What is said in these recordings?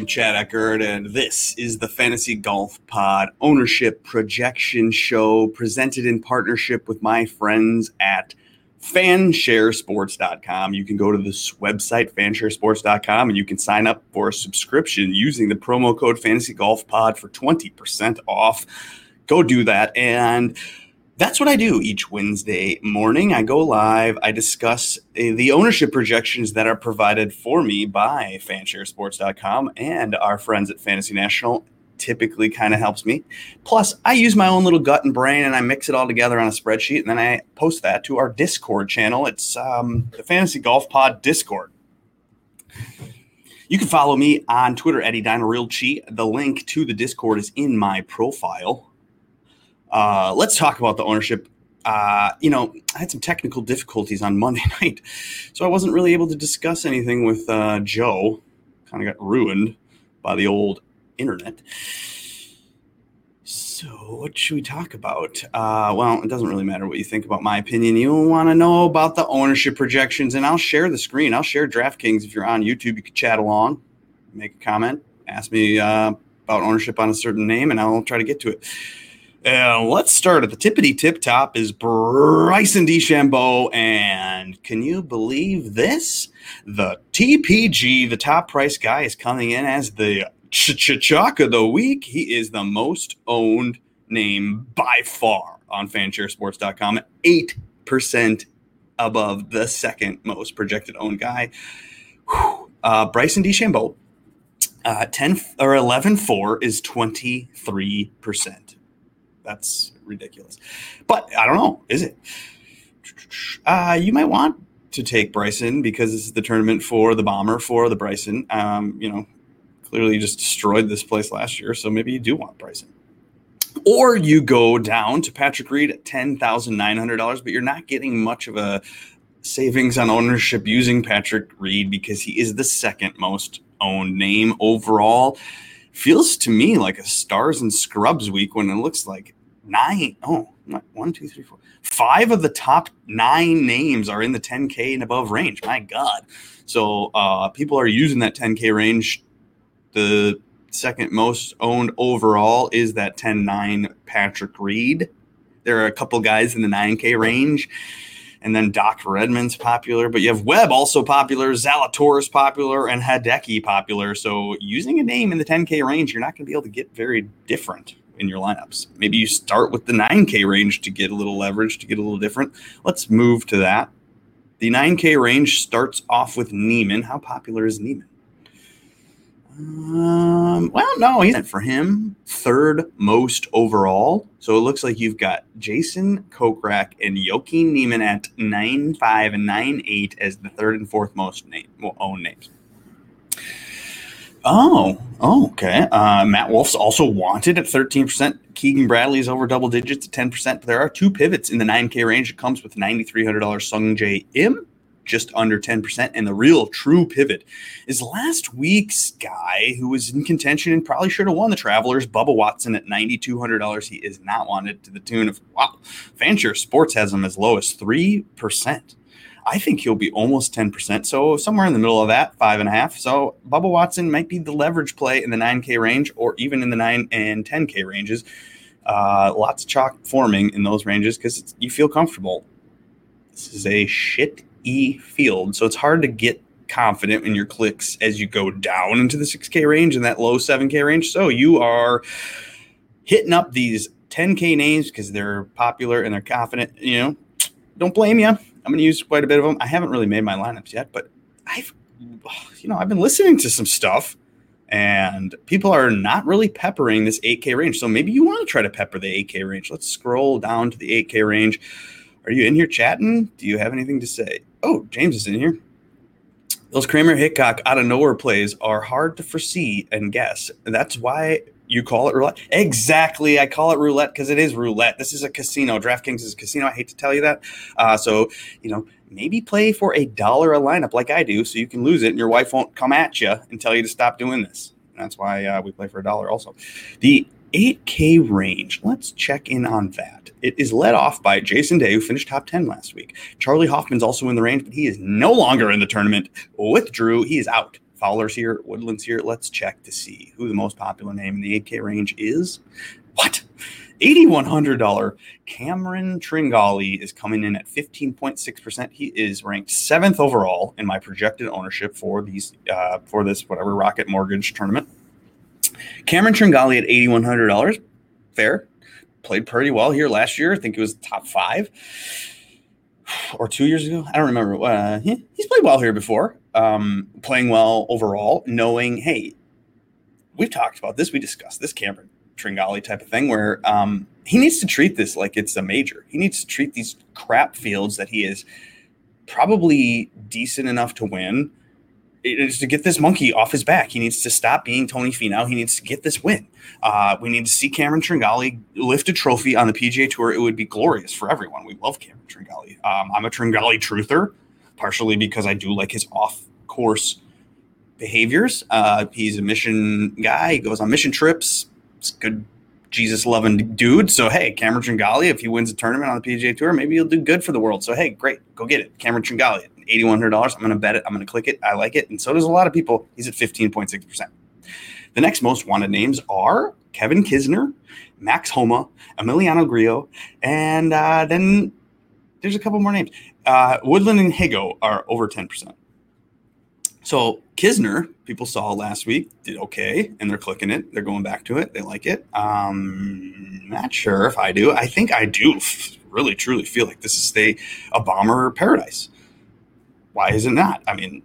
I'm Chad Eckert, and this is the Fantasy Golf Pod Ownership Projection Show presented in partnership with my friends at fansharesports.com. You can go to this website, fansharesports.com, and you can sign up for a subscription using the promo code Fantasy Golf Pod for 20% off. Go do that. And that's what I do each Wednesday morning. I go live. I discuss uh, the ownership projections that are provided for me by fansharesports.com and our friends at Fantasy National typically kind of helps me. Plus, I use my own little gut and brain and I mix it all together on a spreadsheet and then I post that to our Discord channel. It's um, the Fantasy Golf Pod Discord. You can follow me on Twitter at Chi. The link to the Discord is in my profile. Uh, let's talk about the ownership. Uh, you know, I had some technical difficulties on Monday night, so I wasn't really able to discuss anything with uh, Joe. Kind of got ruined by the old internet. So, what should we talk about? Uh, well, it doesn't really matter what you think about my opinion. You want to know about the ownership projections, and I'll share the screen. I'll share DraftKings if you're on YouTube. You can chat along, make a comment, ask me uh, about ownership on a certain name, and I'll try to get to it. And let's start at the tippity tip top is Bryson DeChambeau. And can you believe this? The TPG, the top price guy, is coming in as the Ch-Ch-Chalk of the week. He is the most owned name by far on fansharesports.com. 8% above the second most projected owned guy. Uh, Bryson DeChambeau, uh, 10 or 11 4 is 23%. That's ridiculous. But I don't know. Is it? Uh, you might want to take Bryson because this is the tournament for the bomber for the Bryson. Um, you know, clearly just destroyed this place last year, so maybe you do want Bryson. Or you go down to Patrick Reed at ten thousand nine hundred dollars, but you're not getting much of a savings on ownership using Patrick Reed because he is the second most owned name overall. Feels to me like a stars and scrubs week when it looks like nine. Oh, one, two, three, four. Five of the top nine names are in the 10K and above range. My God. So uh, people are using that 10K range. The second most owned overall is that 10 9 Patrick Reed. There are a couple guys in the 9K range. And then Doc Redman's popular, but you have Webb also popular, Zalatoris popular, and Hideki popular. So using a name in the 10K range, you're not going to be able to get very different in your lineups. Maybe you start with the 9K range to get a little leverage, to get a little different. Let's move to that. The 9K range starts off with Niemann. How popular is Niemann? Um, well, no, he's for him third most overall. So it looks like you've got Jason Kokrak and Joaquin Niemann at nine five and nine eight as the third and fourth most name well, own names. Oh, oh, okay. Uh, Matt Wolff's also wanted at 13%. Keegan Bradley's over double digits at 10%. But there are two pivots in the 9K range. It comes with $9,300 Sungjae Im, just under 10%. And the real true pivot is last week's guy who was in contention and probably should have won the Travelers, Bubba Watson at $9,200. He is not wanted to the tune of, wow, Fanshare Sports has him as low as 3%. I think he'll be almost 10%. So somewhere in the middle of that, five and a half. So Bubba Watson might be the leverage play in the 9K range or even in the 9 and 10K ranges. Uh, lots of chalk forming in those ranges because you feel comfortable. This is a shit E field. So it's hard to get confident in your clicks as you go down into the 6K range and that low 7K range. So you are hitting up these 10K names because they're popular and they're confident. You know, don't blame you. I'm going to use quite a bit of them. I haven't really made my lineups yet, but I've, you know, I've been listening to some stuff and people are not really peppering this 8K range. So maybe you want to try to pepper the 8K range. Let's scroll down to the 8K range. Are you in here chatting? Do you have anything to say? Oh, James is in here. Those Kramer Hickok out of nowhere plays are hard to foresee and guess. That's why you call it roulette? Exactly. I call it roulette because it is roulette. This is a casino. DraftKings is a casino. I hate to tell you that. Uh, so, you know, maybe play for a dollar a lineup like I do so you can lose it and your wife won't come at you and tell you to stop doing this. That's why uh, we play for a dollar also. The 8K range. Let's check in on that. It is led off by Jason Day, who finished top 10 last week. Charley Hoffman's also in the range, but he is no longer in the tournament. With Drew, he is out. Fowler's here, Woodland's here. Let's check to see who the most popular name in the 8K range is. What? $8,100 Cameron Tringale is coming in at 15.6%. He is ranked seventh overall in my projected ownership for these uh, for this whatever Rocket Mortgage tournament. Cameron Tringale at $8,100. Fair. Played pretty well here last year. I think it was top five or two years ago. I don't remember. Uh, he, he's played well here before. Um, playing well overall, knowing, hey, we've talked about this. We discussed this Cameron Tringale type of thing where um, he needs to treat this like it's a major. He needs to treat these crap fields that he is probably decent enough to win is to get this monkey off his back. He needs to stop being Tony Finau. He needs to get this win. Uh, we need to see Cameron Tringale lift a trophy on the PGA Tour. It would be glorious for everyone. We love Cameron Tringale. Um, I'm a Tringale truther, partially because I do like his off-course behaviors. Uh, he's a mission guy. He goes on mission trips. It's good Jesus loving dude. So hey, Cameron Tringale, if he wins a tournament on the PGA Tour, maybe he'll do good for the world. So hey, great, go get it, Cameron Tringale. $8,100. I'm going to bet it. I'm going to click it. I like it. And so does a lot of people. He's at 15.6%. The next most wanted names are Kevin Kisner, Max Homa, Emiliano Grillo, and uh, then there's a couple more names. Uh, Woodland and Higgo are over 10%. So Kisner, people saw last week, did okay, and they're clicking it. They're going back to it. They like it. Um, not sure if I do. I think I do really truly feel like this is a, a bomber paradise why is it not? I mean,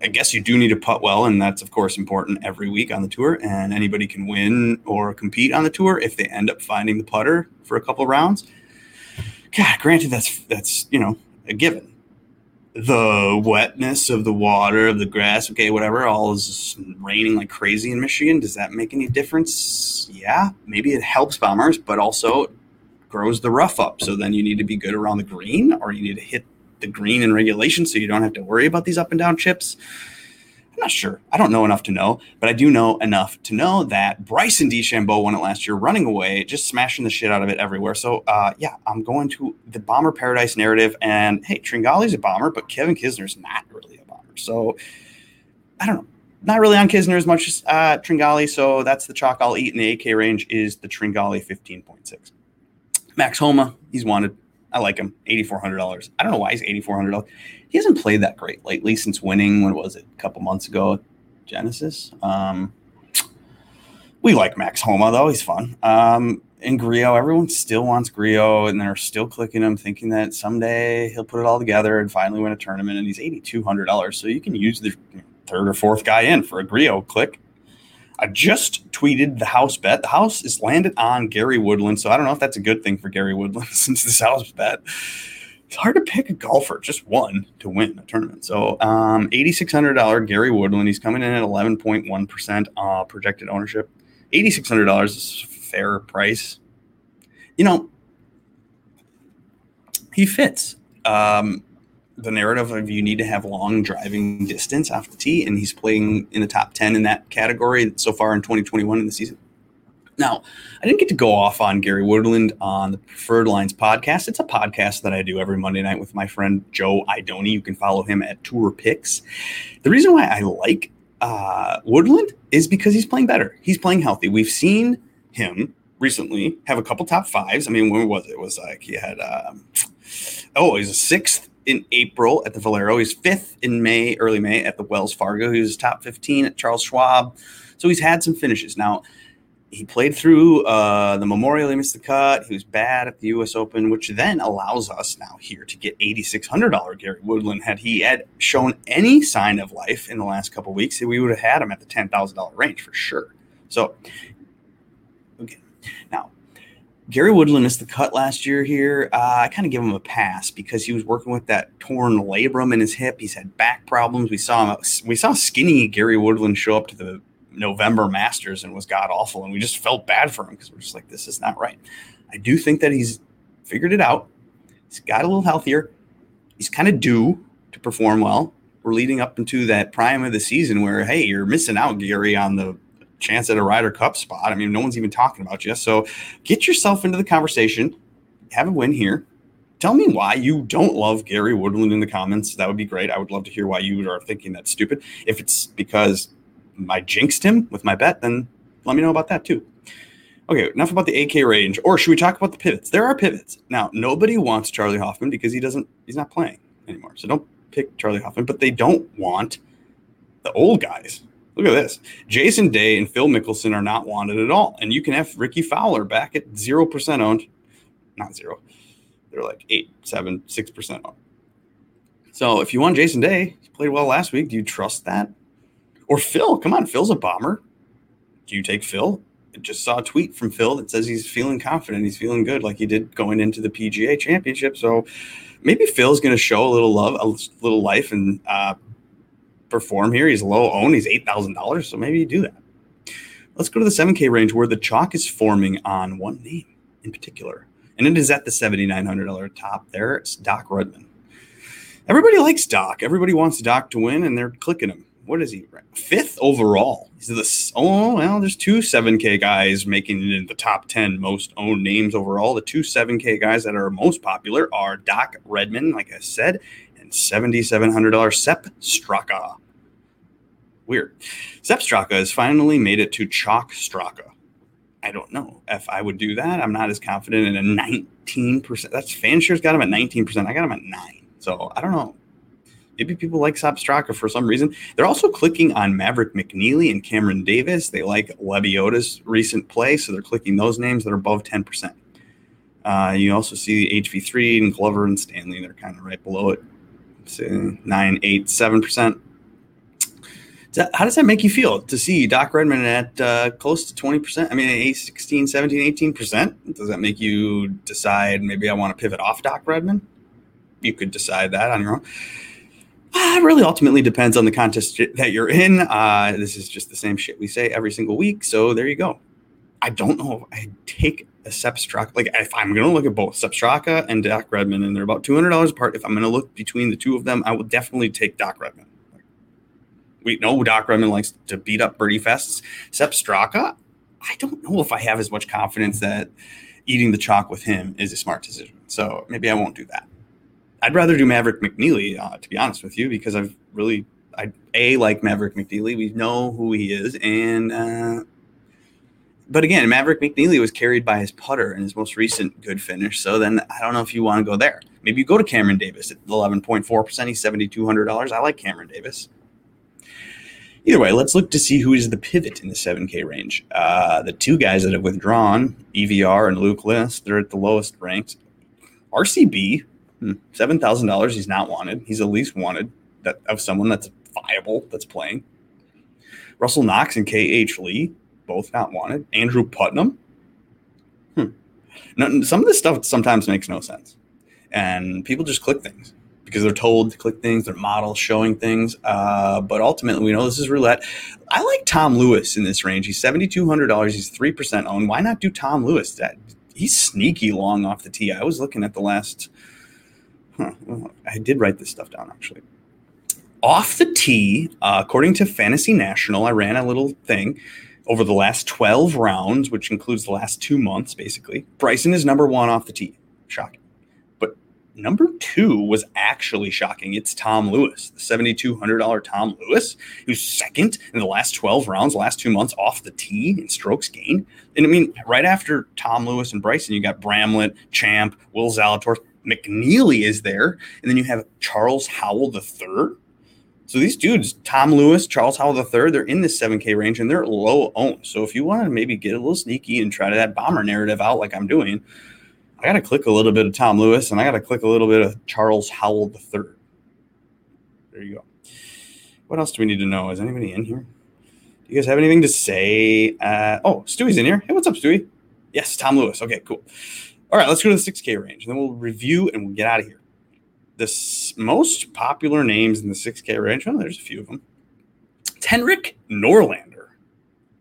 I guess you do need to putt well, and that's of course important every week on the tour. And anybody can win or compete on the tour if they end up finding the putter for a couple rounds. God, granted, that's that's you know a given. The wetness of the water, of the grass, okay, whatever, all is raining like crazy in Michigan. Does that make any difference? Yeah, maybe it helps bombers, but also grows the rough up. So then you need to be good around the green, or you need to hit the green in regulation so you don't have to worry about these up and down chips? I'm not sure. I don't know enough to know, but I do know enough to know that Bryson DeChambeau won it last year, running away, just smashing the shit out of it everywhere. So, uh, yeah, I'm going to the bomber paradise narrative. And hey, Tringale's a bomber, but Kevin Kisner's not really a bomber. So, I don't know. Not really on Kisner as much as uh, Tringale. So that's the chalk I'll eat in the AK range is the Tringale 15.6. Max Homa, he's wanted. I like him. Eighty four hundred dollars. I don't know why he's eighty four hundred dollars. He hasn't played that great lately since winning. When was it? A couple months ago, Genesis. Um, we like Max Homa though. He's fun. Um, and Grillo, everyone still wants Grillo, and they're still clicking him, thinking that someday he'll put it all together and finally win a tournament. And he's eighty two hundred dollars, so you can use the third or fourth guy in for a Grillo click. I just tweeted the house bet. The house is landed on Gary Woodland, so I don't know if that's a good thing for Gary Woodland since this house bet. It's hard to pick a golfer, just one, to win a tournament. So, um, $8,600 Gary Woodland. He's coming in at 11.1% uh, projected ownership. $8,600 is a fair price. You know, he fits. Um, the narrative of you need to have long driving distance off the tee, and he's playing in the top 10 in that category so far in 2021 in the season. Now, I didn't get to go off on Gary Woodland on the Preferred Lines podcast. It's a podcast that I do every Monday night with my friend Joe Idoni. You can follow him at Tour Picks. The reason why I like uh, Woodland is because he's playing better. He's playing healthy. We've seen him recently have a couple top fives. I mean, when was it? It was like he had, um, oh, he's a sixth in April at the Valero. He's fifth in May, early May at the Wells Fargo. He was top 15 at Charles Schwab. So he's had some finishes. Now, he played through uh, the Memorial. He missed the cut. He was bad at the U.S. Open, which then allows us now here to get $8,600 Gary Woodland. Had he had shown any sign of life in the last couple weeks, we would have had him at the $10,000 range for sure. So, okay. Now, Gary Woodland missed the cut last year here. Uh, I kind of give him a pass because he was working with that torn labrum in his hip. He's had back problems. We saw him. We saw skinny Gary Woodland show up to the November Masters and was god awful, and we just felt bad for him because we're just like, this is not right. I do think that he's figured it out. He's got a little healthier. He's kind of due to perform well. We're leading up into that prime of the season where, hey, you're missing out, Gary, on the chance at a Ryder Cup spot. I mean, no one's even talking about you. So get yourself into the conversation. Have a win here. Tell me why you don't love Gary Woodland in the comments. That would be great. I would love to hear why you are thinking that's stupid. If it's because I jinxed him with my bet, then let me know about that too. Okay, enough about the AK range. Or should we talk about the pivots? There are pivots. Now, nobody wants Charley Hoffman because he doesn't he's not playing anymore. So don't pick Charley Hoffman, but they don't want the old guys. Look at this. Jason Day and Phil Mickelson are not wanted at all. And you can have Rickie Fowler back at 0% owned. Not zero. They're like eight, seven, six percent owned. So if you want Jason Day, he played well last week. Do you trust that? Or Phil? Come on, Phil's a bomber. Do you take Phil? I just saw a tweet from Phil that says he's feeling confident. He's feeling good, like he did going into the PGA Championship. So maybe Phil's going to show a little love, a little life, and uh, perform here. He's low owned. He's eight thousand dollars. So maybe you do that. Let's go to the 7K range where the chalk is forming on one name in particular, and it is at the $7,900 top. There, it's Doc Redman. Everybody likes Doc. Everybody wants Doc to win, and they're clicking him. What is he? Fifth overall. He's the oh well. There's two 7K guys making it in the top 10 most owned names overall. The two 7K guys that are most popular are Doc Redman, like I said, and $7,700 Sepp Straka. Weird. Sepp Straka has finally made it to Chalk Straka. I don't know if I would do that. I'm not as confident in a 19%. That's Fanshares got him at 19%. I got him at nine. So I don't know. Maybe people like Sepp Straka for some reason. They're also clicking on Maverick McNealy and Cameron Davis. They like Lebioda's recent play, so they're clicking those names that are above 10%. Uh, you also see HV3 and Glover and Stanley. They're kind of right below it. So 9, 8, 7% how does that make you feel to see Doc Redman at uh, close to 20%? I mean, 16, 17, 18%. Does that make you decide maybe I want to pivot off Doc Redman? You could decide that on your own. It really ultimately depends on the contest that you're in. Uh, this is just the same shit we say every single week. So there you go. I don't know I take a Sepp Straka. Like if I'm going to look at both Sepp Straka and Doc Redman, and they're about $200 apart, if I'm going to look between the two of them, I will definitely take Doc Redman we know Doc Redman likes to beat up birdie fests. Sepp Straka, I don't know if I have as much confidence that eating the chalk with him is a smart decision. So maybe I won't do that. I'd rather do Maverick McNealy, uh, to be honest with you, because I've really, I a like Maverick McNealy. We know who he is, and uh, but again, Maverick McNealy was carried by his putter in his most recent good finish. So then I don't know if you want to go there. Maybe you go to Cameron Davis at eleven point four percent. He's seventy two hundred dollars. I like Cameron Davis. Either way, let's look to see who is the pivot in the 7K range. Uh, the two guys that have withdrawn, EVR and Luke List, they're at the lowest ranked. RCB, hmm, $7,000. He's not wanted. He's at least wanted that of someone that's viable, that's playing. Russell Knox and KH Lee, both not wanted. Andrew Putnam. Hmm. Now, some of this stuff sometimes makes no sense. And people just click things because they're told to click things, their models showing things. Uh, but ultimately, we know this is roulette. I like Tom Lewis in this range. He's seventy two hundred dollars. He's three percent owned. Why not do Tom Lewis? That he's sneaky long off the tee. I was looking at the last. Huh, I did write this stuff down actually. Off the tee, uh, according to Fantasy National, I ran a little thing over the last 12 rounds, which includes the last two months, basically. Bryson is number one off the tee. Shocking. But number two was actually shocking. It's Tom Lewis, the $7,200 Tom Lewis, who's second in the last 12 rounds, last two months off the tee in strokes gained. And I mean, right after Tom Lewis and Bryson, you got Bramlett, Champ, Will Zalatoris, McNealy is there. And then you have Charles Howell III. So these dudes, Tom Lewis, Charles Howell III, they're in this 7K range and they're low owned. So if you want to maybe get a little sneaky and try to that bomber narrative out like I'm doing, I got to click a little bit of Tom Lewis and I got to click a little bit of Charles Howell III. There you go. What else do we need to know? Is anybody in here? Do you guys have anything to say? Uh, oh, Stewie's in here. Hey, what's up, Stewie? Yes, Tom Lewis. Okay, cool. All right, let's go to the 6K range and then we'll review and we'll get out of here. The most popular names in the 6K range, well, there's a few of them. Henrik Norlander.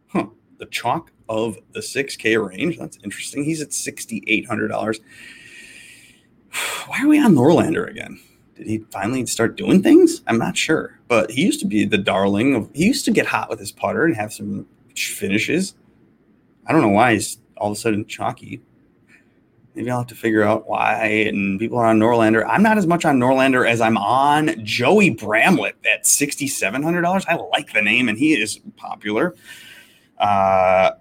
Huh. The chalk of the 6K range. That's interesting. He's at $6,800. Why are we on Norlander again? Did he finally start doing things? I'm not sure, but he used to be the darling of. He used to get hot with his putter and have some finishes. I don't know why he's all of a sudden chalky. Maybe I'll have to figure out why. And people are on Norlander. I'm not as much on Norlander as I'm on Joey Bramlett at $6,700. I like the name, and he is popular. Uh,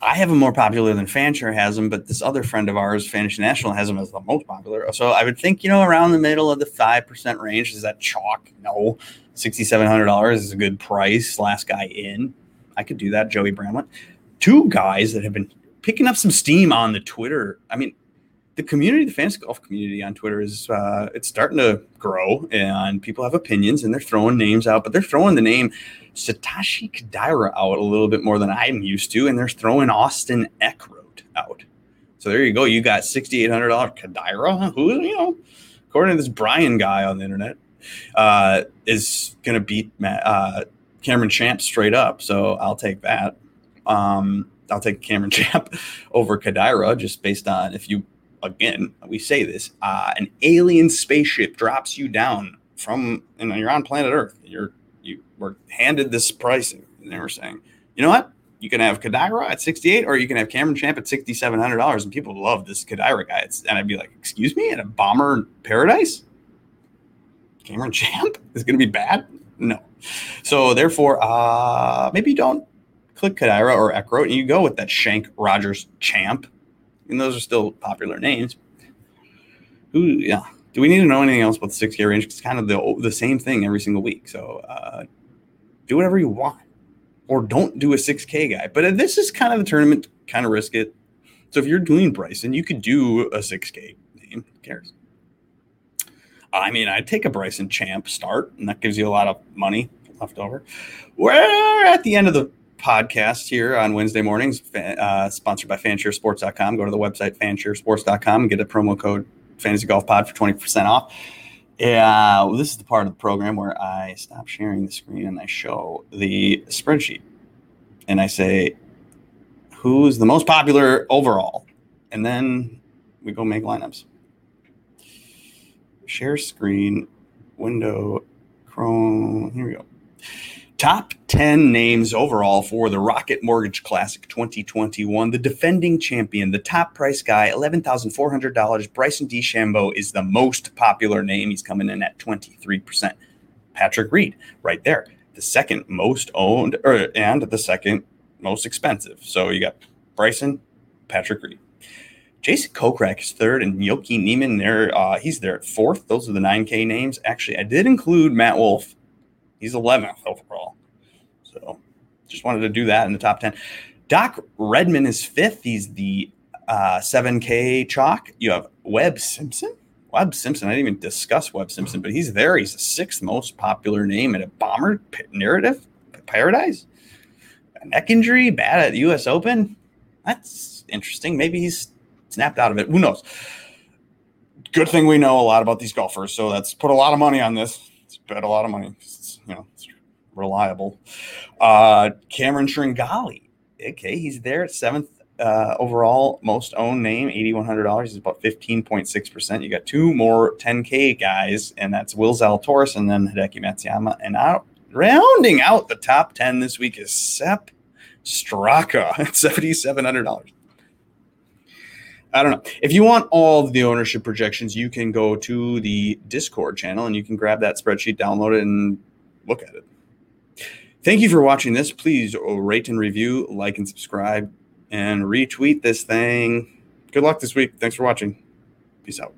I have him more popular than Fanshare has him, but this other friend of ours, Fantasy National, has him as the most popular. So I would think, you know, around the middle of the 5% range. Is that chalk? No. $6,700 is a good price. Last guy in. I could do that, Joey Bramlett. Two guys that have been picking up some steam on the Twitter. I mean, the community, the fantasy golf community on Twitter is uh, it's starting to grow, and people have opinions, and they're throwing names out, but they're throwing the name Satoshi Kodaira out a little bit more than I'm used to, and they're throwing Austin Eckroat out. So there you go. You got sixty eight hundred dollars Kodaira, who you know, according to this Brian guy on the internet, uh, is going to beat Matt, uh, Cameron Champ straight up. So I'll take that. Um, I'll take Cameron Champ over Kodaira just based on if you again, we say this, uh, an alien spaceship drops you down from, and you're on planet Earth. You're you were handed this pricing, and they were saying, you know what? You can have Kodaira at 68, or you can have Cameron Champ at $6,700. And people love this Kodaira guy. It's, and I'd be like, excuse me, at a bomber paradise? Cameron Champ is going to be bad? No. So therefore, uh, maybe don't click Kodaira or Eckroat, and you go with that Shank Rogers Champ and those are still popular names. Who, yeah. Do we need to know anything else about the 6K range? It's kind of the the same thing every single week. So uh, do whatever you want, or don't do a 6K guy. But this is kind of the tournament, kind of risk it. So if you're doing Bryson, you could do a 6K name. Who cares? I mean, I'd take a Bryson Champ start, and that gives you a lot of money left over. We're at the end of the podcast here on Wednesday mornings, uh, sponsored by fansharesports.com. Go to the website fansharesports.com and get a promo code fantasy golf pod for 20% off. Yeah, well, this is the part of the program where I stop sharing the screen and I show the spreadsheet. And I say, who's the most popular overall? And then we go make lineups. Share screen, window, Chrome. Here we go. Top 10 names overall for the Rocket Mortgage Classic 2021. The defending champion, the top price guy, $11,400. Bryson DeChambeau is the most popular name. He's coming in at 23%. Patrick Reed, right there, the second most owned or, and the second most expensive. So you got Bryson, Patrick Reed. Jason Kokrak is third, and Yoki Niemann there. Uh, he's there at fourth. Those are the 9K names. Actually, I did include Matt Wolff He's 11th overall. So just wanted to do that in the top 10. Doc Redman is fifth. He's the uh, 7K chalk. You have Webb Simpson. Webb Simpson. I didn't even discuss Webb Simpson, but he's there. He's the sixth most popular name in a bomber narrative paradise. A neck injury, bad at the U.S. Open. That's interesting. Maybe he's snapped out of it. Who knows? Good thing we know a lot about these golfers. So let's put a lot of money on this. Bet a lot of money you know, it's reliable. Uh, Cameron Tringale. Okay, he's there at seventh uh, overall most owned name, $8,100. He's about 15.6%. You got two more 10K guys, and that's Will Zalatoris and then Hideki Matsuyama. And out rounding out the top 10 this week is Sepp Straka at $7,700. I don't know. If you want all the ownership projections, you can go to the Discord channel and you can grab that spreadsheet, download it, and look at it. Thank you for watching this. Please rate and review, like and subscribe, and retweet this thing. Good luck this week. Thanks for watching. Peace out.